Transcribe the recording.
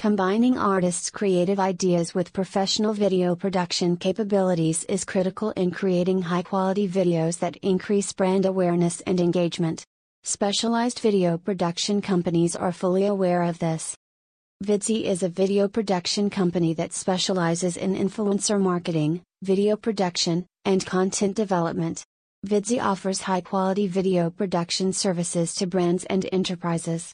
Combining artists' creative ideas with professional video production capabilities is critical in creating high quality videos that increase brand awareness and engagement. Specialized video production companies are fully aware of this. Vidzy is a video production company that specializes in influencer marketing, video production, and content development. Vidzy offers high quality video production services to brands and enterprises.